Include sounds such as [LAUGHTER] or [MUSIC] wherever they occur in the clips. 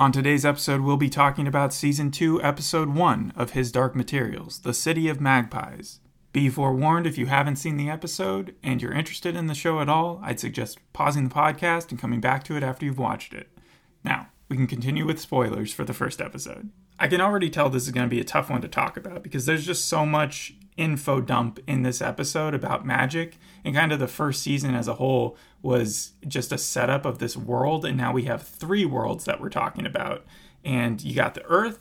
On today's episode, we'll be talking about Season 2, Episode 1 of His Dark Materials The City of Magpies. Be forewarned if you haven't seen the episode and you're interested in the show at all, I'd suggest pausing the podcast and coming back to it after you've watched it. Now, we can continue with spoilers for the first episode. I can already tell this is going to be a tough one to talk about because there's just so much info dump in this episode about magic. And kind of the first season as a whole was just a setup of this world. And now we have three worlds that we're talking about. And you got the earth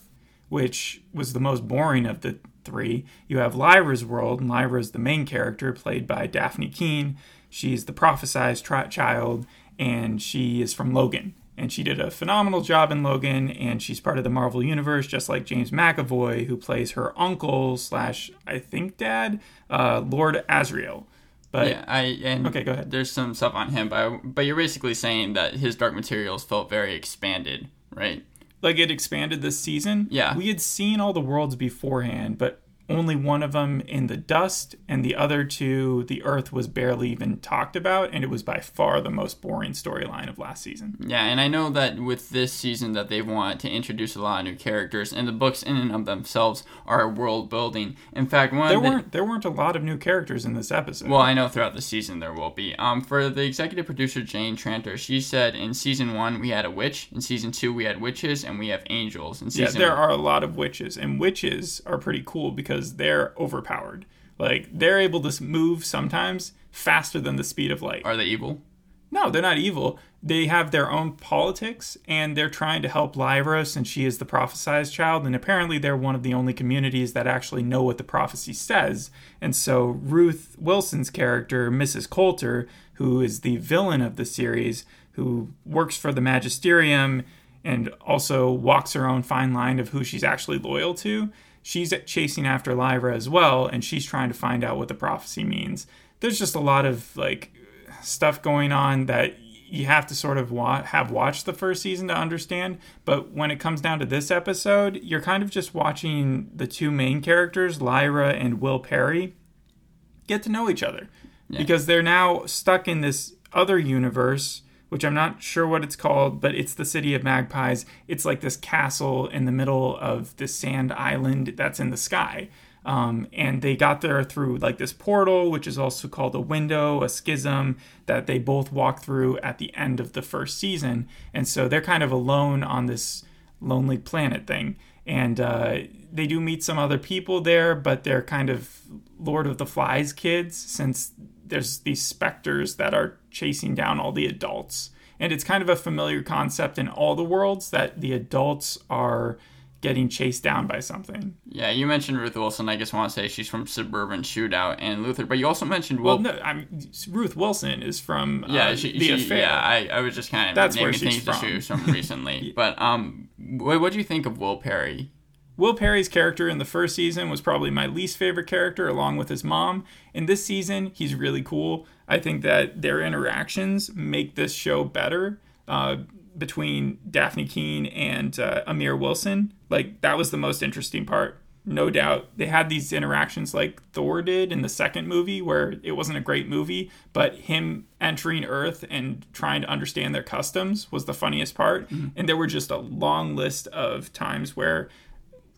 which was the most boring of the three. You have lyra's world. And lyra is the main character played by Dafne Keen she's the prophesized child and she is from logan and she did a phenomenal job in Logan, and she's part of the Marvel Universe, just like James McAvoy, who plays her uncle slash I think dad, uh, Lord Asriel. But yeah, I and okay, go ahead. There's some stuff on him, but but you're basically saying that his Dark Materials felt very expanded, right? Like it expanded this season. Yeah, we had seen all the worlds beforehand, but only one of them in the dust, and the other two, the Earth was barely even talked about, and it was by far the most boring storyline of last season. Yeah, and I know that with this season that they want to introduce a lot of new characters, and the books in and of themselves are world building. In fact, one there the, weren't there weren't a lot of new characters in this episode. Well, I know throughout the season there will be. Um, for the executive producer Jane Tranter, she said in season one we had a witch, in season two we had witches, and we have angels. In season yeah, there are a lot of witches, and witches are pretty cool because because they're overpowered. Like they're able to move sometimes faster than the speed of light. Are they evil? No, they're not evil. They have their own politics and they're trying to help Lyra since she is the prophesized child. And apparently, they're one of the only communities that actually know what the prophecy says. And so, Ruth Wilson's character, Mrs. Coulter, who is the villain of the series, who works for the Magisterium and also walks her own fine line of who she's actually loyal to, she's chasing after Lyra as well, and she's trying to find out what the prophecy means. There's just a lot of like stuff going on that you have to sort of wa- have watched the first season to understand. But when it comes down to this episode, you're kind of just watching the two main characters, Lyra and Will Parry, get to know each other yeah. because they're now stuck in this other universe which I'm not sure what it's called, but it's the city of magpies. It's like this castle in the middle of this sand island that's in the sky. Um, and they got there through like this portal, which is also called a window, a schism that they both walk through at the end of the first season. And so they're kind of alone on this lonely planet thing. And uh, they do meet some other people there, but they're kind of Lord of the Flies kids since there's these specters that are chasing down all the adults. And it's kind of a familiar concept in all the worlds that the adults are getting chased down by something. Yeah, you mentioned Ruth Wilson. I just want to say she's from Suburban Shootout and Luther, but you also mentioned Will. Well, no, I'm, Ruth Wilson is from uh, yeah, she, the she, affair. Yeah, I, I was just kind of That's naming where she's things from. was from recently. [LAUGHS] but um, what what do you think of Will Parry? Will Parry's character in the first season was probably my least favorite character, along with his mom. In this season, he's really cool. I think that their interactions make this show better uh, between Dafne Keen and uh, Amir Wilson. Like, that was the most interesting part. No doubt. They had these interactions like Thor did in the second movie, where it wasn't a great movie, but him entering Earth and trying to understand their customs was the funniest part. Mm-hmm. And there were just a long list of times where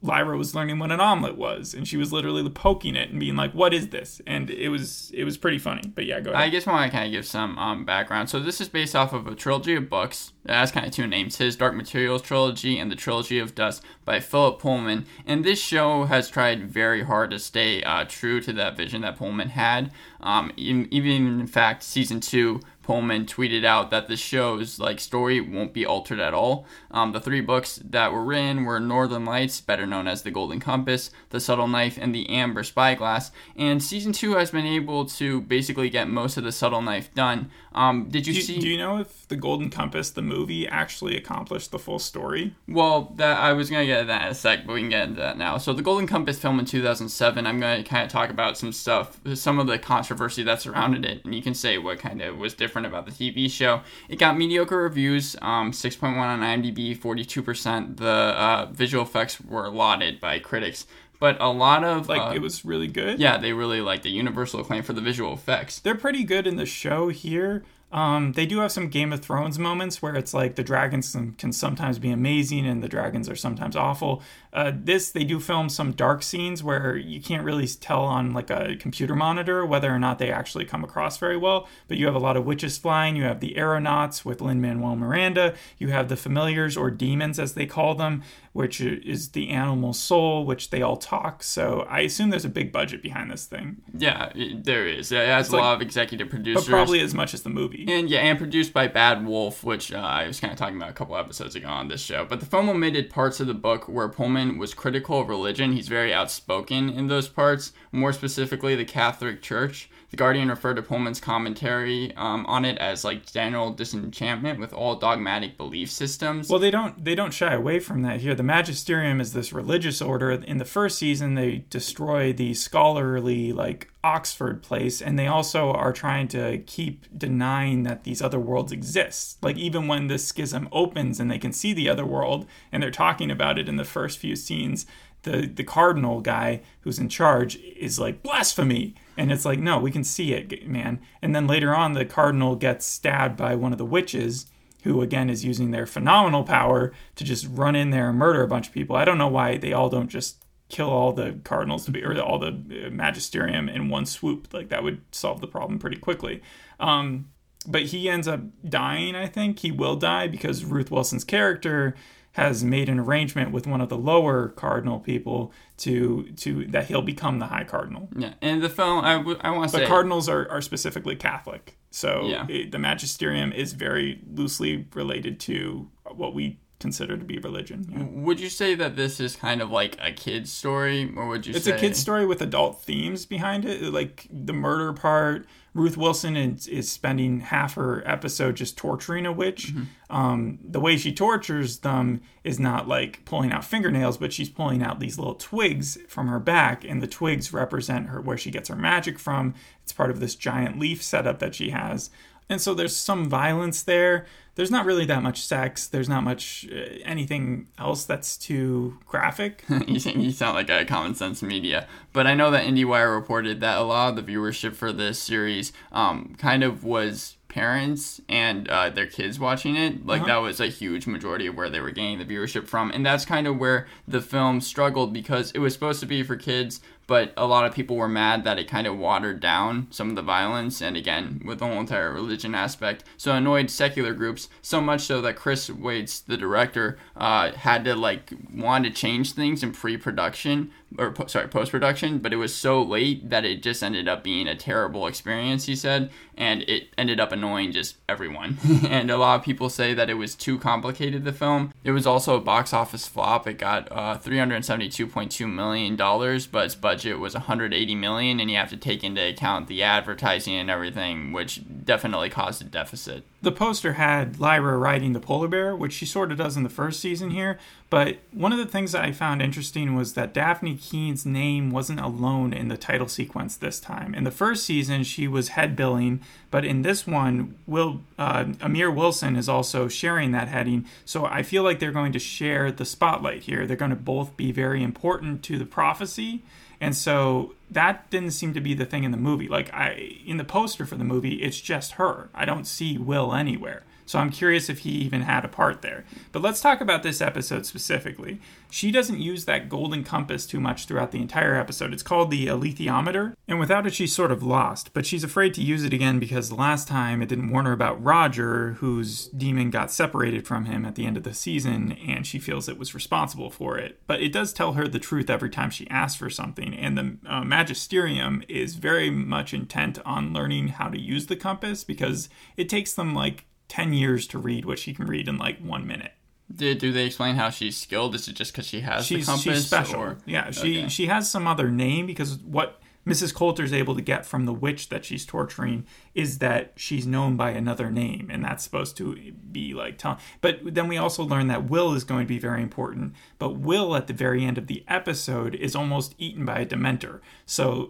Lyra was learning what an omelet was, and she was literally poking it and being like, "What is this?" And it was it was pretty funny. But yeah, go ahead. I just want to kind of give some um, background. So this is based off of a trilogy of books. It has kind of two names: his Dark Materials trilogy and the Trilogy of Dust by Philip Pullman. And this show has tried very hard to stay uh, true to that vision that Pullman had. Um, even in fact, season two Pullman tweeted out that the show's like story won't be altered at all. Um, the three books that were written were Northern Lights, better known as The Golden Compass, The Subtle Knife, and The Amber Spyglass. And season two has been able to basically get most of the Subtle Knife done. Um, did you do, see? Do you know if The Golden Compass, the movie, actually accomplished the full story? Well, that I was gonna get that in a sec, but we can get into that now. So The Golden Compass, film in 2007. I'm gonna kind of talk about some stuff, some of the controversy that surrounded it, and you can say what kind of was different different about the TV show. It got mediocre reviews, um, 6.1 on IMDb, 42%. The uh, visual effects were lauded by critics but a lot of like uh, it was really good. Yeah, they really like the universal acclaim for the visual effects. They're pretty good in the show here. Um, they do have some Game of Thrones moments where it's like the dragons can, can sometimes be amazing and the dragons are sometimes awful. Uh, this they do film some dark scenes where you can't really tell on like a computer monitor whether or not they actually come across very well. But you have a lot of witches flying. You have the aeronauts with Lin Manuel Miranda. You have the familiars or demons as they call them, which is the animal soul, which they all talk. So I assume there's a big budget behind this thing. Yeah, there is. It has it's a like, lot of executive producers, but probably as much as the movie. And yeah, and produced by Bad Wolf, which uh, I was kind of talking about a couple episodes ago on this show. But the film omitted parts of the book where Pullman was critical of religion. He's very outspoken in those parts, more specifically the Catholic Church. The Guardian referred to Pullman's commentary um, on it as like general disenchantment with all dogmatic belief systems. Well, they don't they don't shy away from that here. The Magisterium is this religious order. In the first season, they destroy the scholarly like Oxford place, and they also are trying to keep denying that these other worlds exist. Like even when this schism opens and they can see the other world, and they're talking about it in the first few scenes, the the cardinal guy who's in charge is like blasphemy and it's like, no, we can see it, man. And then later on, the cardinal gets stabbed by one of the witches, who again is using their phenomenal power to just run in there and murder a bunch of people. I don't know why they all don't just kill all the cardinals to be or all the uh, magisterium in one swoop. Like that would solve the problem pretty quickly. Um, but he ends up dying. I think he will die because Ruth Wilson's character has made an arrangement with one of the lower cardinal people to to that he'll become the high cardinal. Yeah, and the film I, w- I want to say cardinals are, are specifically Catholic, so yeah. it, the magisterium is very loosely related to what we consider to be religion. Yeah. Would you say that this is kind of like a kid's story, or would you? It's say... a kid's story with adult themes behind it, like the murder part. Ruth Wilson is, is spending half her episode just torturing a witch. Mm-hmm. Um, the way she tortures them is not like pulling out fingernails, but she's pulling out these little twigs from her back, and the twigs represent her where she gets her magic from. It's part of this giant leaf setup that she has. And so there's some violence there there's not really that much sex. There's not much uh, anything else that's too graphic. [LAUGHS] you, you sound like a common sense media. But I know that IndieWire reported that a lot of the viewership for this series um, kind of was parents and uh, their kids watching it. Like uh-huh. that was a huge majority of where they were gaining the viewership from, and that's kind of where the film struggled because it was supposed to be for kids, but a lot of people were mad that it kind of watered down some of the violence and again with the whole entire religion aspect. So annoyed secular groups so much so that chris weitz the director uh, had to like want to change things in pre-production or sorry post-production but it was so late that it just ended up being a terrible experience he said and it ended up annoying just everyone. [LAUGHS] And a lot of people say that it was too complicated the film. It was also a box office flop. It got uh, 372.2 million dollars but its budget budget was 180 million and you have to take into account the advertising and everything which definitely caused a deficit. The poster had lyra riding the polar bear which she sort of does in the first season here but one of the things that i found interesting was that Dafne Keen's name wasn't alone in the title sequence this time in the first season she was head billing but in this one will uh, amir wilson is also sharing that heading so i feel like they're going to share the spotlight here they're going to both be very important to the prophecy and so that didn't seem to be the thing in the movie. Like I in the poster for the movie, it's just her. I don't see Will anywhere. So I'm curious if he even had a part there. But let's talk about this episode specifically. She doesn't use that golden compass too much throughout the entire episode. It's called the alethiometer, and without it, she's sort of lost. But she's afraid to use it again because last time it didn't warn her about Roger, whose demon got separated from him at the end of the season, and she feels it was responsible for it. But it does tell her the truth every time she asks for something, and the uh, Magisterium is very much intent on learning how to use the compass because it takes them like 10 years to read what she can read in like one minute. Did do they explain how she's skilled? Is it just because she has she's, the compass? She's special. Or? Yeah, she okay. she has some other name because what Mrs. Coulter is able to get from the witch that she's torturing is that she's known by another name, and that's supposed to be like telling. But then we also learn that Will is going to be very important. But Will, at the very end of the episode, is almost eaten by a Dementor. So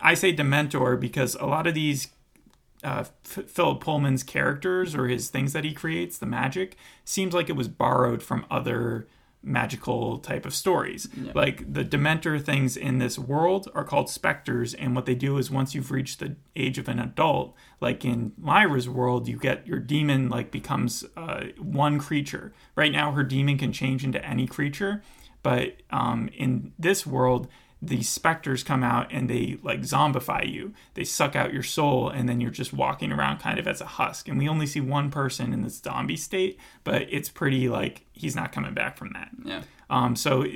I say Dementor because a lot of these uh, F- Philip Pullman's characters or his things that he creates, the magic, seems like it was borrowed from other magical type of stories. Like the Dementor things in this world are called specters, and what they do is once you've reached the age of an adult, like in Lyra's world, you get your demon like becomes uh, one creature. Right now, her demon can change into any creature, but um, in this world, these specters come out and they like zombify you. They suck out your soul, and then you're just walking around kind of as a husk. And we only see one person in this zombie state, but it's pretty like he's not coming back from that. Yeah. Um, so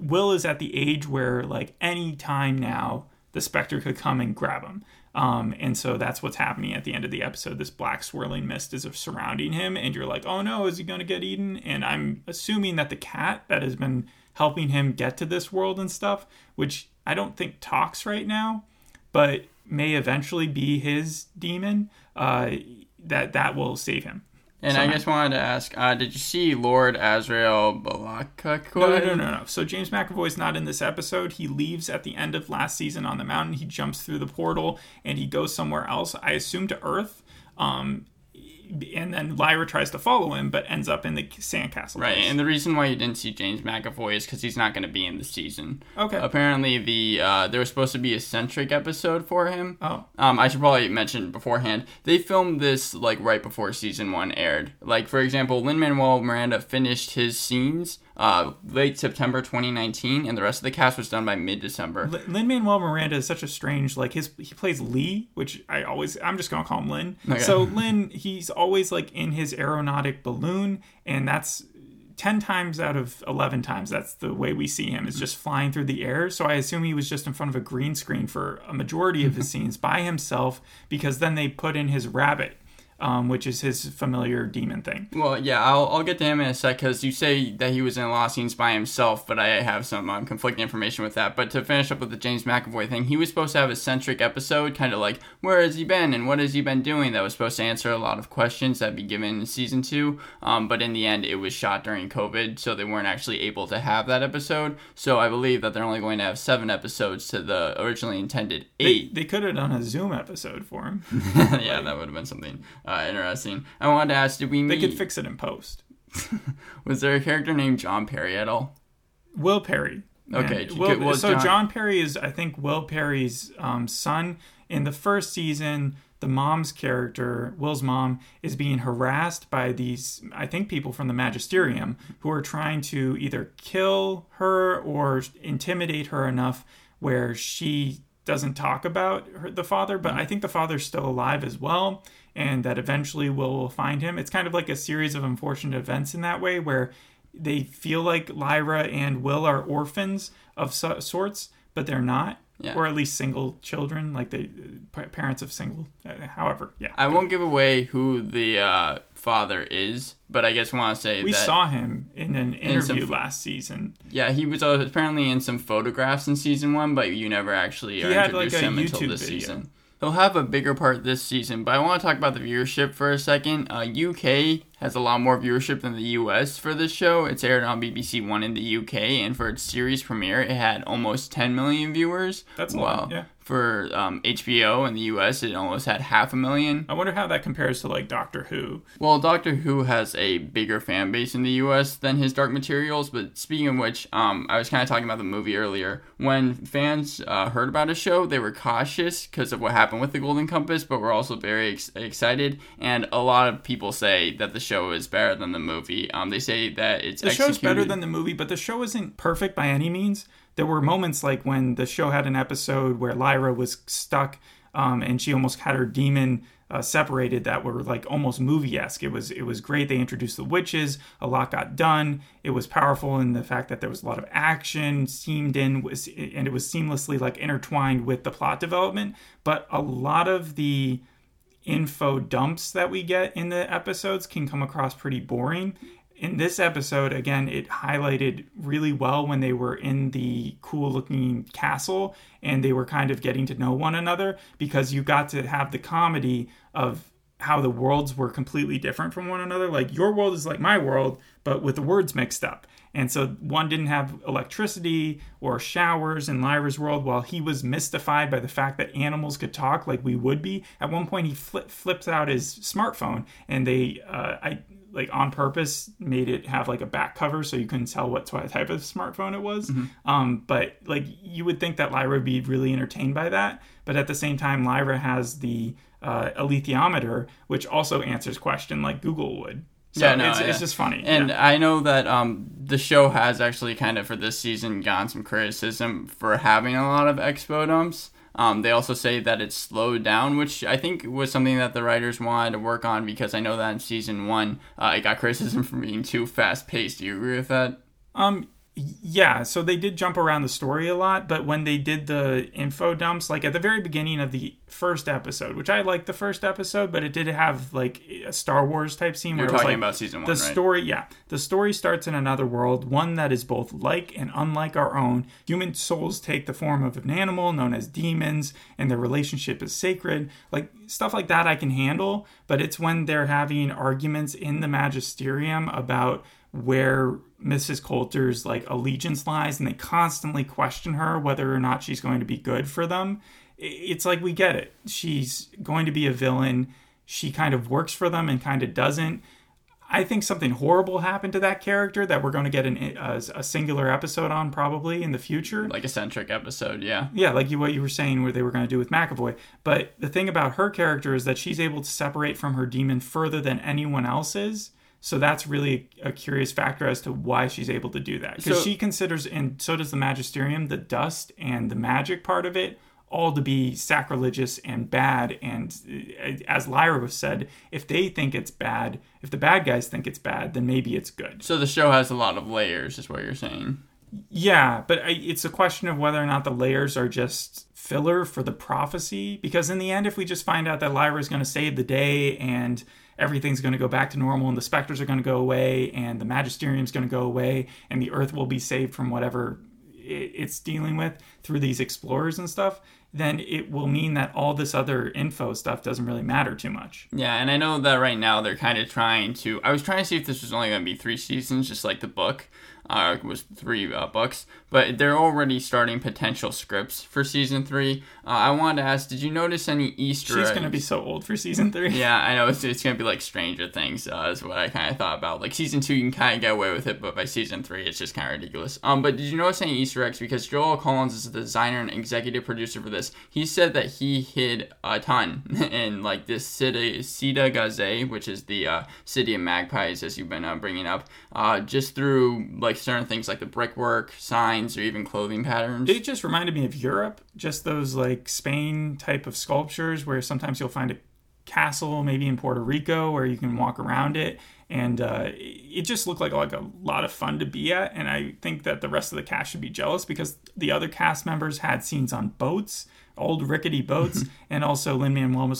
Will is at the age where like any time now the specter could come and grab him. Um, and so that's what's happening at the end of the episode. This black swirling mist is surrounding him, and you're like, oh no, is he going to get eaten? And I'm assuming that the cat that has been helping him get to this world and stuff, which I don't think talks right now, but may eventually be his demon, uh, that that will save him. And I just wanted to ask, uh, did you see Lord Asriel Balakakoi? No, no, no, no, no. So James McAvoy's not in this episode. He leaves at the end of last season on the mountain. He jumps through the portal and he goes somewhere else. I assume to Earth. Um, and then Lyra tries to follow him, but ends up in the sandcastle. Right, place. and the reason why you didn't see James McAvoy is because he's not going to be in the season. Okay. Apparently, the uh, there was supposed to be a centric episode for him. Oh. Um, I should probably mention beforehand. They filmed this like right before season one aired. Like for example, Lin Manuel Miranda finished his scenes uh, late September 2019, and the rest of the cast was done by mid December. Lin Manuel Miranda is such a strange like his he plays Lee, which I always I'm just gonna call him Lin. Okay. So Lin, he's always like in his aeronautic balloon, and that's ten times out of eleven times that's the way we see him is just flying through the air. So I assume he was just in front of a green screen for a majority of his [LAUGHS] scenes by himself, because then they put in his rabbit. Um, which is his familiar demon thing. Well, yeah, I'll, I'll get to him in a sec because you say that he was in a lot of scenes by himself, but I have some um, conflicting information with that. But to finish up with the James McAvoy thing, he was supposed to have a centric episode, kind of like where has he been and what has he been doing, that was supposed to answer a lot of questions that be given in season two. Um, but in the end, it was shot during COVID, so they weren't actually able to have that episode. So I believe that they're only going to have seven episodes to the originally intended They, eight. they could have done a Zoom episode for him. [LAUGHS] yeah, that would have been something uh, interesting. I wanted to ask, did we They could fix it in post. [LAUGHS] was there a character named John Parry at all? Will Parry. Okay, And Will, well, so John- John, Parry is, I think, Will Parry's um, son. In the first season, the mom's character, Will's mom, is being harassed by these, I think, people from the Magisterium who are trying to either kill her or intimidate her enough where she doesn't talk about her, the father. But I think the father's still alive as well, and that eventually Will will find him. It's kind of like a series of unfortunate events in that way where they feel like Lyra and Will are orphans of so- sorts, but they're not, Yeah. or at least single children, like they pa- parents of single. Uh, however, yeah, I won't give away who the uh, father is, but I guess want to say we saw him in an interview some- last season. yeah, he was uh, apparently in some photographs in season one, but you never actually uh, had, like, introduced a him until YouTube this video. season. He'll have a bigger part this season, but I want to talk about the viewership for a second. Uh, UK has a lot more viewership than the US for this show. It's aired on BBC One in the UK, and for its series premiere, it had almost 10 million viewers. That's a Wow. lot, yeah. For um, HBO in the US, it almost had half a million. I wonder how that compares to like Doctor Who. Well, Doctor Who has a bigger fan base in the U.S. than his Dark Materials. But speaking of which, um, I was kind of talking about the movie earlier. When fans uh, heard about a show, they were cautious because of what happened with the Golden Compass, but were also very ex- excited. And a lot of people say that the show is better than the movie. Um, they say that it's The show's better than the movie, but the show isn't perfect by any means. There were moments like when the show had an episode where Lyra was stuck um, and she almost had her demon uh, separated that were like almost movie esque. It was it was great. They introduced the witches. A lot got done. It was powerful in the fact that there was a lot of action seamed in, was and it was seamlessly like intertwined with the plot development. But a lot of the info dumps that we get in the episodes can come across pretty boring. In this episode, again, it highlighted really well when they were in the cool looking castle and they were kind of getting to know one another because you got to have the comedy of how the worlds were completely different from one another. Like your world is like my world, but with the words mixed up. And so one didn't have electricity or showers in Lyra's world, while he was mystified by the fact that animals could talk like we would be. At one point, he fli flips out his smartphone, and they, uh, I like on purpose made it have like a back cover so you couldn't tell what type of smartphone it was. Um, but like you would think that Lyra would be really entertained by that, but at the same time, Lyra has the uh, alethiometer, which also answers question like Google would. So Yeah, no, it's, yeah. it's just funny. And yeah. I know that um, the show has actually kind of for this season gotten some criticism for having a lot of expo dumps. Um, they also say that it's slowed down, which I think was something that the writers wanted to work on because I know that in season one uh, it got criticism for being too fast paced. Do you agree with that? Um, yeah, so they did jump around the story a lot, but when they did the info dumps, like at the very beginning of the first episode, which I liked the first episode, but it did have like a Star Wars type scene You're where it was talking like about season one, the right? story. Yeah, the story starts in another world, one that is both like and unlike our own. Human souls take the form of an animal known as demons, and their relationship is sacred. Like stuff like that, I can handle, but it's when they're having arguments in the magisterium about where Mrs. Coulter's like allegiance lies, and they constantly question her whether or not she's going to be good for them. It's like we get it. She's going to be a villain. She kind of works for them and kind of doesn't. I think something horrible happened to that character that we're going to get an, a, a singular episode on probably in the future. Like a centric episode, yeah. Yeah, like you, what you were saying, where they were going to do with McAvoy. But the thing about her character is that she's able to separate from her demon further than anyone else is. So that's really a curious factor as to why she's able to do that. Because So- she considers, and so does the Magisterium, the dust and the magic part of it, all to be sacrilegious and bad. And uh, as Lyra was said, if they think it's bad, if the bad guys think it's bad, then maybe it's good. So the show has a lot of layers, is what you're saying. Yeah, but I- it's a question of whether or not the layers are just filler for the prophecy. Because in the end, if we just find out that Lyra is going to save the day and everything's going to go back to normal and the specters are going to go away and the magisterium is going to go away and the earth will be saved from whatever it's dealing with through these explorers and stuff, then it will mean that all this other info stuff doesn't really matter too much. Yeah, and I know that right now they're kind of trying to. I was trying to see if this was only going to be three seasons, just like the book uh, was three uh, books, but they're already starting potential scripts for season three. Uh, I wanted to ask, did you notice any Easter She's eggs? going to be so old for season three. Yeah, I know it's, [LAUGHS] it's gonna be like Stranger Things, uh, is what I kind of thought about. Like season two, you can kind of get away with it, but by season three, it's just kind of ridiculous. Um, but did you notice any Easter eggs? Because Joel Collins is the designer and executive producer for this. He said that he hid a ton [LAUGHS] in like this city, Cittàgazze, which is the uh, city of magpies, as you've been uh, bringing up, uh, just through like certain things like the brickwork, signs, or even clothing patterns. It just reminded me of Europe, just those like Spain type of sculptures where sometimes you'll find a castle, maybe in Puerto Rico, where you can walk around it. And uh, it just looked like like a lot of fun to be at, and I think that the rest of the cast should be jealous because the other cast members had scenes on boats, old rickety boats, [LAUGHS] and also Lin Manuel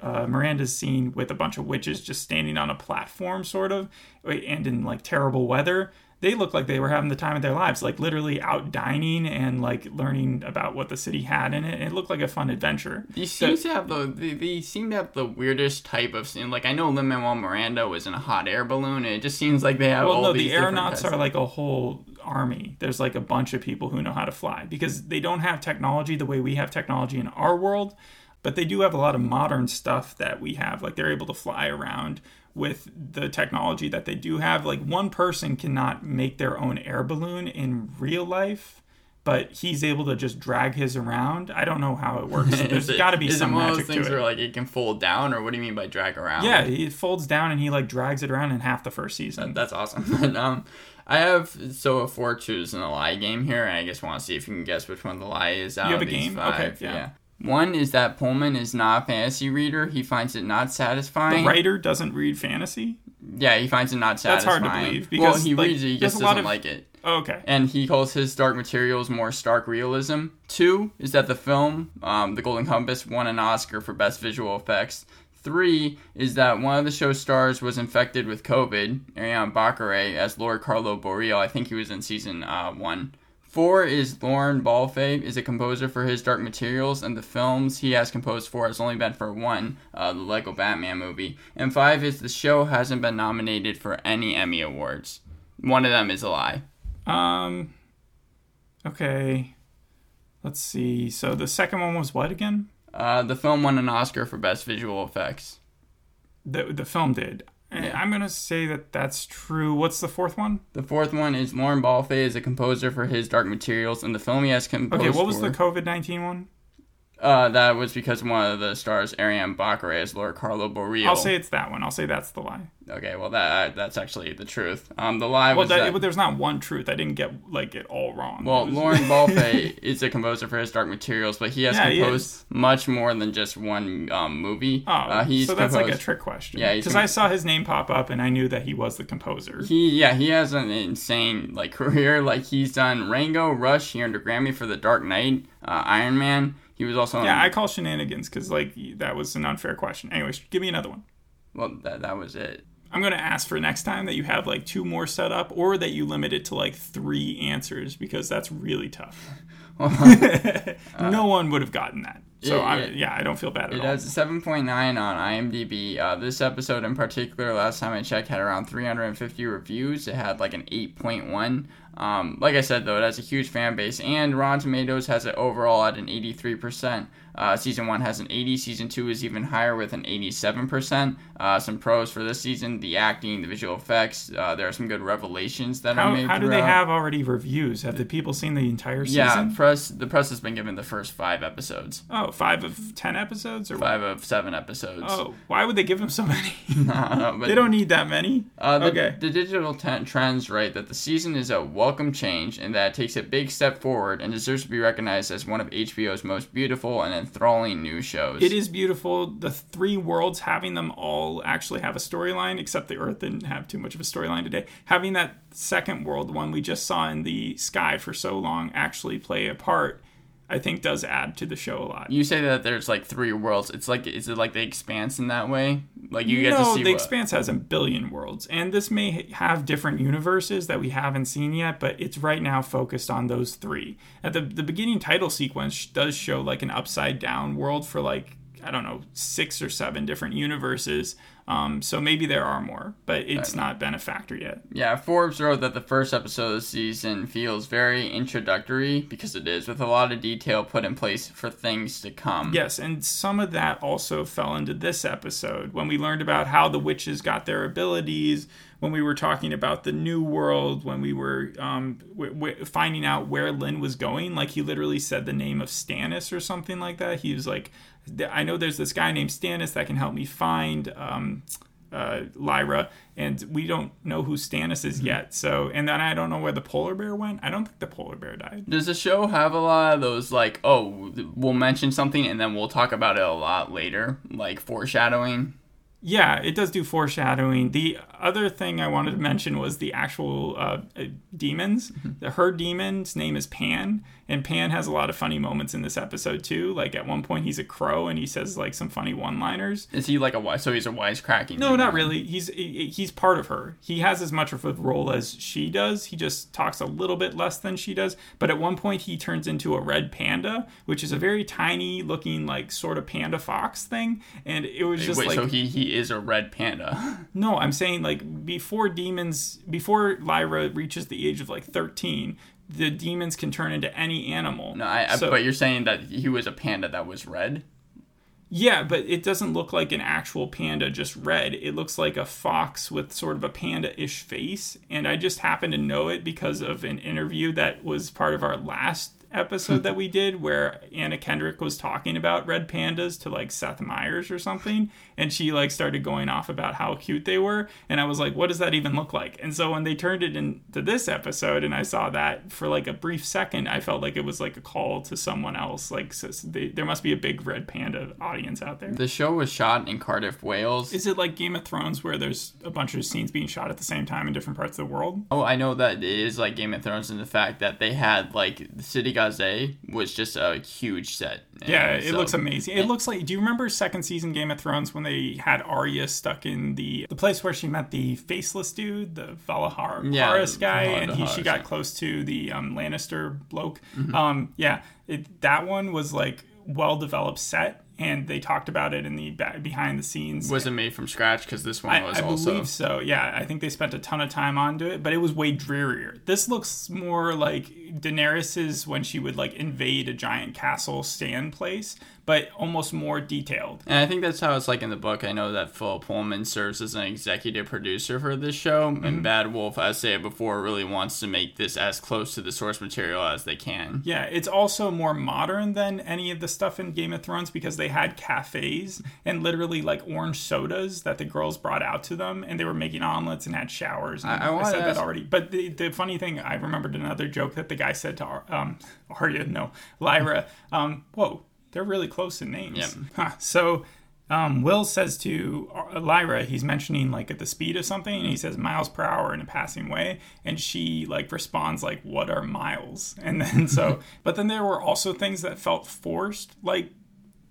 uh, Miranda's scene with a bunch of witches just standing on a platform, sort of, and in like terrible weather they looked like they were having the time of their lives, like literally out dining and like learning about what the city had in it. It looked like a fun adventure. These seem to have the they, they seem to have the weirdest type of scene. Like I know Lin Manuel Miranda was in a hot air balloon, and it just seems like they have Well, all no, the aeronauts are like a whole army. There's like a bunch of people who know how to fly because they don't have technology the way we have technology in our world, but they do have a lot of modern stuff that we have. Like they're able to fly around with the technology that they do have. Like one person cannot make their own air balloon in real life. But he's able to just drag his around. I don't know how it works. There's [LAUGHS] got to be some it one of magic those things to it. where like it can fold down, or what do you mean by drag around? Yeah, it folds down and he like drags it around in half the first season. that's awesome. [LAUGHS] But, um, I have so a four choose and a lie game here, and I just want to see if you can guess which one the lie is out have of a these game? five. Okay, yeah. One is that Pullman is not a fantasy reader. He finds it not satisfying. the writer doesn't read fantasy. Yeah, he finds it not satisfying. That's hard to believe, well, because, he like, reads it, he just doesn't of- like it. Okay. and he calls his dark materials more stark realism. Two is that the film, um, The Golden Compass, won an Oscar for Best Visual Effects. Three is that one of the show's stars was infected with COVID, Ariyon Bakare, as Lord Carlo Boreal. I think he was in season uh, one. Four is Lorne Balfe is a composer for his Dark Materials, and the films he has composed for has only been for one, uh, the Lego Batman movie. And five is the show hasn't been nominated for any Emmy Awards. One of them is a lie. Um. Okay. Let's see. So the second one was what again? Uh, the film won an Oscar for Best Visual Effects. The the film did. Eh, I'm gonna say that that's true. What's the fourth one? The fourth one is Lorne Balfe is a composer for his Dark Materials, and the film he has composed. Okay, what was for- the COVID nineteen one? Uh, that was because one of the stars, Ariyon Bakare, is Lord Carlo Boreal. I'll say it's that one. I'll say that's the lie. Okay, well that that's actually the truth. Um, the lie Well, was that, that. but there's not one truth. I didn't get like it all wrong. well, It was- Lorne [LAUGHS] Balfe is a composer for his Dark Materials, but he has Yeah, he composed much more than just one um, movie. Oh, uh, he's so that's like a trick question. Yeah, because I saw his name pop up and I knew that he was the composer. He yeah he has an insane like [LAUGHS] career like he's done Rango Rush he earned a Grammy for The Dark Knight uh, Iron Man he was also yeah, I call shenanigans because like that was an unfair question. Anyways, give me another one. well that that was it I'm gonna ask for next time that you have like two more set up, or that you limit it to like three answers because that's really tough. [LAUGHS] [LAUGHS] no one would have gotten that. So Yeah, I, yeah. yeah, I don't feel bad at It all. has a 7.9 on IMDb. Uh, this episode in particular, last time I checked, had around 350 reviews. It had like an 8.1. Um, like I said, though, it has a huge fan base, and Rotten Tomatoes has it overall at an 83%. Uh, season 1 has an 80, Season 2 is even higher with an 87%. Uh, some pros for this season the acting, the visual effects. Uh, there are some good revelations that How, are made. how do they have already reviews? Have the people seen the entire season? Yeah, press. The press has been given the first five episodes, Oh, five of ten episodes, or five of seven episodes. Oh, why would they give them so many? [LAUGHS] Don't [LAUGHS] but they don't need that many. Uh, the, okay. the digital t- trends write that the season is a welcome change and that it takes a big step forward and deserves to be recognized as one of HBO's most beautiful and enthralling new shows. It is beautiful. The three worlds, having them all actually have a storyline, except the Earth didn't have too much of a storyline today. Having that second world, one we just saw in the sky for so long, actually play a part, I think does add to the show a lot. You say that there's like three worlds. It's like is it like the Expanse in that way? Like you get to see the what, Expanse has a billion worlds, and this may have different universes that we haven't seen yet, but it's right now focused on those three. At the the beginning title sequence does show like an upside down world for like I don't know six or seven different universes. Um, so maybe there are more, but it's not been a factor yet. Yeah, Forbes wrote that the first episode of the season feels very introductory because it is, with a lot of detail put in place for things to come. Yes, and some of that also fell into this episode when we learned about how the witches got their abilities, when we were talking about the new world, when we were um, w- w- finding out where Lin was going. Like he literally said the name of Stannis or something like that. He was like, I know there's this guy named Stannis that can help me find. Um, uh, Lyra, and we don't know who Stannis is yet. So, and then I don't know where the polar bear went. I don't think the polar bear died. Does the show have a lot of those like, oh, we'll mention something and then we'll talk about it a lot later, like foreshadowing? Yeah, it does do foreshadowing. The other thing I wanted to mention was the actual uh, uh, demons. The her demon's name is Pan, and Pan has a lot of funny moments in this episode too. Like at one point, he's a crow and he says like some funny one-liners. Is he like a wise? So he's a wisecracking. No, not really. He's he's part of her. He has as much of a role as she does. He just talks a little bit less than she does. But at one point, he turns into a red panda, which is a very tiny looking like sort of panda fox thing, and it was just Wait, like so he he is a red panda. [LAUGHS] no, I'm saying like before demons, before Lyra reaches the age of like 13, the demons can turn into any animal. No, I, I- So- but you're saying that he was a panda that was red. yeah, but it doesn't look like an actual panda, just red. It looks like a fox with sort of a panda-ish face, and I just happen to know it because of an interview that was part of our last episode that [LAUGHS] we did where Anna Kendrick was talking about red pandas to like Seth Meyers or something and she like started going off about how cute they were and I was like what does that even look like? And so when they turned it into this episode and I saw that for like a brief second I felt like it was like a call to someone else like so they, there must be a big red panda audience out there. The show was shot in Cardiff, Wales. is it like Game of Thrones where there's a bunch of scenes being shot at the same time in different parts of the world? Oh, I know that it is like Game of Thrones in the fact that they had like the City Was just a huge set. Yeah, it so- looks amazing. It looks like. Do you remember second season Game of Thrones when they had Arya stuck in the the place where she met the faceless dude, the Valahar Yeah, guy, and he, she got close to the um, Lannister bloke. Mm-hmm. Um, yeah, it, that one was like well developed set and they talked about it in the behind the scenes. Was it made from scratch? Because this one I, was I also. believe so. Yeah, I think they spent a ton of time onto it, but it was way drearier. This looks more like Daenerys's when she would like invade a giant castle stand place, but almost more detailed. And I think that's how it's like in the book. I know that Phil Pullman serves as an executive producer for this show, Mm-hmm. and Bad Wolf, as I said before, really wants to make this as close to the source material as they can. Yeah, it's also more modern than any of the stuff in Game of Thrones because they had cafes and literally like orange sodas that the girls brought out to them, and they were making omelets and had showers. And I- I wanna said ask- that already. But the, the funny thing, I remembered another joke that the guy said to um, Arya, no, Lyra, um, whoa, they're really close in names. Yep. [LAUGHS] Huh. So um, Will says to Lyra, he's mentioning like at the speed of something, and he says miles per hour in a passing way, and she like responds like, "What are miles?" [LAUGHS] And then so, [LAUGHS] but then there were also things that felt forced, like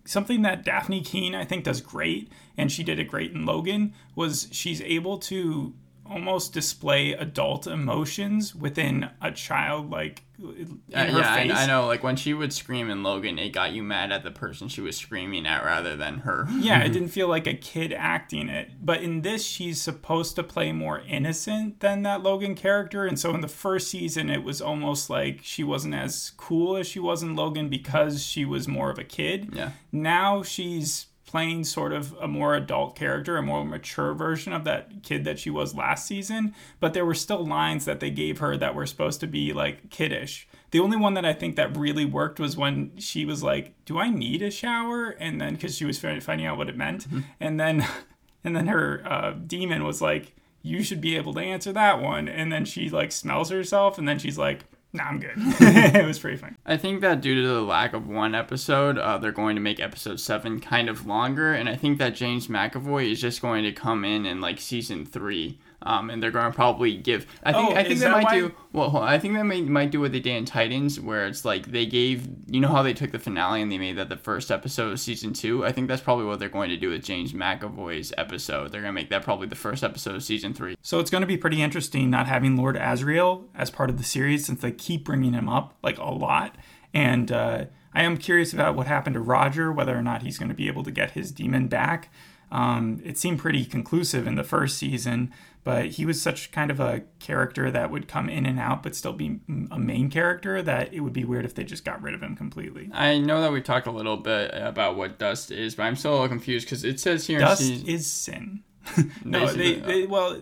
something that Dafne Keen I think does great, and she did it great in Logan, was she's able to almost display adult emotions within a child like Uh, yeah, face. I, I know. Like when she would scream in Logan, it got you mad at the person she was screaming at rather than her. Yeah, it [LAUGHS] didn't feel like a kid acting it. But in this, she's supposed to play more innocent than that Logan character. And so in the first season, it was almost like she wasn't as cool as she was in Logan because she was more of a kid. Yeah. Now she's playing sort of a more adult character, a more mature version of that kid that she was last season. But there were still lines that they gave her that were supposed to be like kiddish. The only one that I think that really worked was when she was like, "Do I need a shower?" And then because she was finding out what it meant, and then [LAUGHS] and then her uh, demon was like, "You should be able to answer that one." And then she like smells herself, and then she's like, "Nah, I'm good." [LAUGHS] [LAUGHS] it was pretty funny. I think that due to the lack of one episode, uh, they're going to make episode seven kind of longer, and I think that James McAvoy is just going to come in in like season three. Um, and they're going to probably give. I think. Oh, I think they might why- do. Well, I think they might might do what they did in Titans, where it's like they gave. You know how they took the finale and they made that the first episode of season two. I think that's probably what they're going to do with James McAvoy's episode. They're going to make that probably the first episode of season three. So it's going to be pretty interesting not having Lord Asriel as part of the series since they keep bringing him up like a lot. And uh, I am curious about what happened to Roger, whether or not he's going to be able to get his demon back. Um, it seemed pretty conclusive in the first season, but he was such kind of a character that would come in and out but still be a main character that it would be weird if they just got rid of him completely. I know that we talked a little bit about what dust is, but I'm still a little confused because it says here. in Dust season- is sin. [LAUGHS] no, they, they well,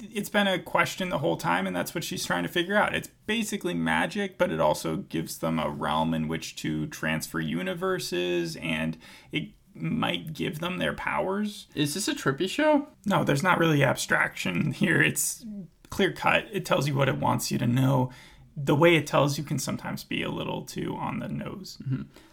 it's been a question the whole time, and that's what she's trying to figure out. It's basically magic, but it also gives them a realm in which to transfer universes, and it might give them their powers. Is this a trippy show? No, there's not really abstraction here. It's clear cut. It tells you what it wants you to know. The way it tells you can sometimes be a little too on the nose.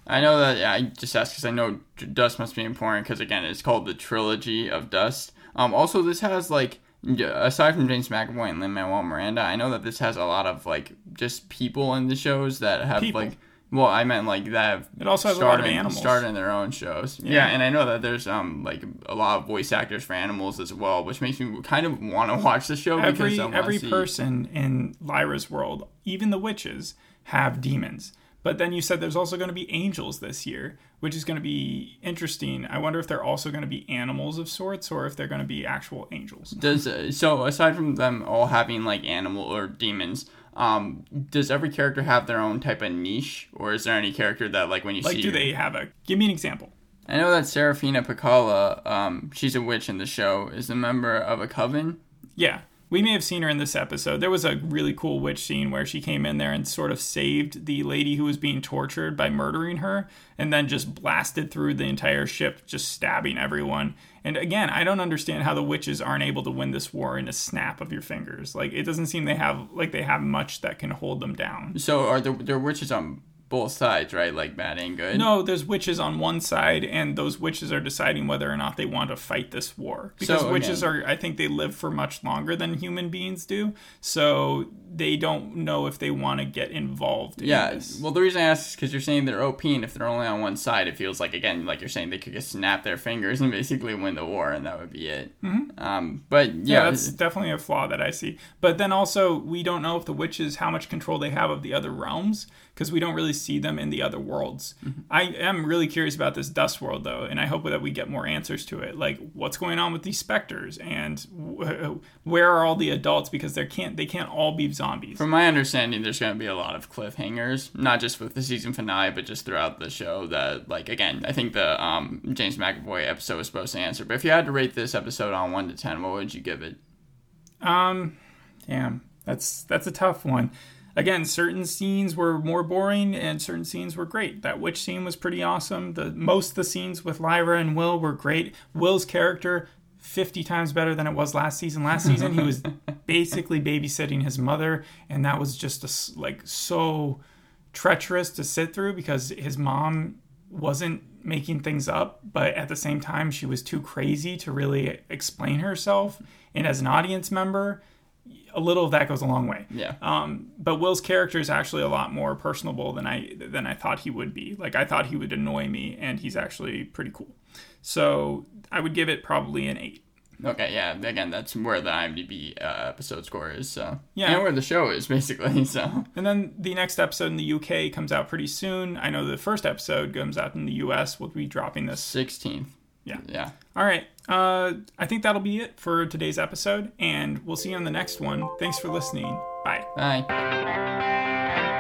I know that yeah, I just asked because I know Dust must be important because again, it's called the trilogy of Dust. Um, also, this has like aside from James McAvoy and Lin Manuel Miranda, I know that this has a lot of like just people in the shows that have People. like. Well, I meant like that. It also has a lot of animals. started in their own shows. Yeah. and I know that there's um like a lot of voice actors for animals as well, which makes me kind of want to [LAUGHS] watch the show every because every see- person in Lyra's world, even the witches, have demons. But then you said there's also going to be angels this year, which is going to be interesting. I wonder if they're also going to be animals of sorts, or if they're going to be actual angels. Does uh, so aside from them all having like animal or demons, um, does every character have their own type of niche, or is there any character that like when you Like, see? Like, do they have a? Give me an example. I know that Serafina Pekkala, um, she's a witch in the show, is a member of a coven. Yeah, we may have seen her in this episode. There was a really cool witch scene where she came in there and sort of saved the lady who was being tortured by murdering her and then just blasted through the entire ship, just stabbing everyone. And again, I don't understand how the witches aren't able to win this war in a snap of your fingers. Like it doesn't seem they have like they have much that can hold them down. So are there there witches on both sides, right? Like bad and good. No, there's witches on one side, and those witches are deciding whether or not they want to fight this war. Because So, witches are, I think they live for much longer than human beings do. So they don't know if they want to get involved Yeah, in well, the reason I ask is because you're saying they're OP, and if they're only on one side, it feels like again, like you're saying, they could just snap their fingers and [LAUGHS] basically win the war, and that would be it. Mm-hmm. Um, but yeah, yeah, that's definitely a flaw that I see. But then also, we don't know if the witches, how much control they have of the other realms, because we don't really see them in the other worlds. I am really curious about this Dust World though, and I hope that we get more answers to it. Like what's going on with these specters and wh- where are all the adults because they can't they can't all be zombies. From my understanding, there's going to be a lot of cliffhangers, not just with the season finale, but just throughout the show. That, like, again, I think the um, James McAvoy episode was supposed to answer. But if you had to rate this episode on one to ten, what would you give it? Um, damn, that's that's a tough one. Again, certain scenes were more boring and certain scenes were great. That witch scene was pretty awesome. The most of the scenes with Lyra and Will were great. Will's character 50 times better than it was last season. Last [LAUGHS] season he was basically babysitting his mother and that was just a like so treacherous to sit through because his mom wasn't making things up, but at the same time she was too crazy to really explain herself. And as an audience member, a little of that goes a long way. Yeah. Um, but Will's character is actually a lot more personable than I than I thought he would be. Like I thought he would annoy me, and he's actually pretty cool. So I would give it probably an eight. Okay, yeah. Again, that's where the IMDb uh, episode score is. So Yeah. and where the show is [LAUGHS] basically. So And then the next episode in the UK comes out pretty soon. I know the first episode comes out in the US. We'll be dropping this. sixteenth. Yeah. Yeah. All right. Uh, I think that'll be it for today's episode, and we'll see you on the next one. Thanks for listening. Bye. Bye.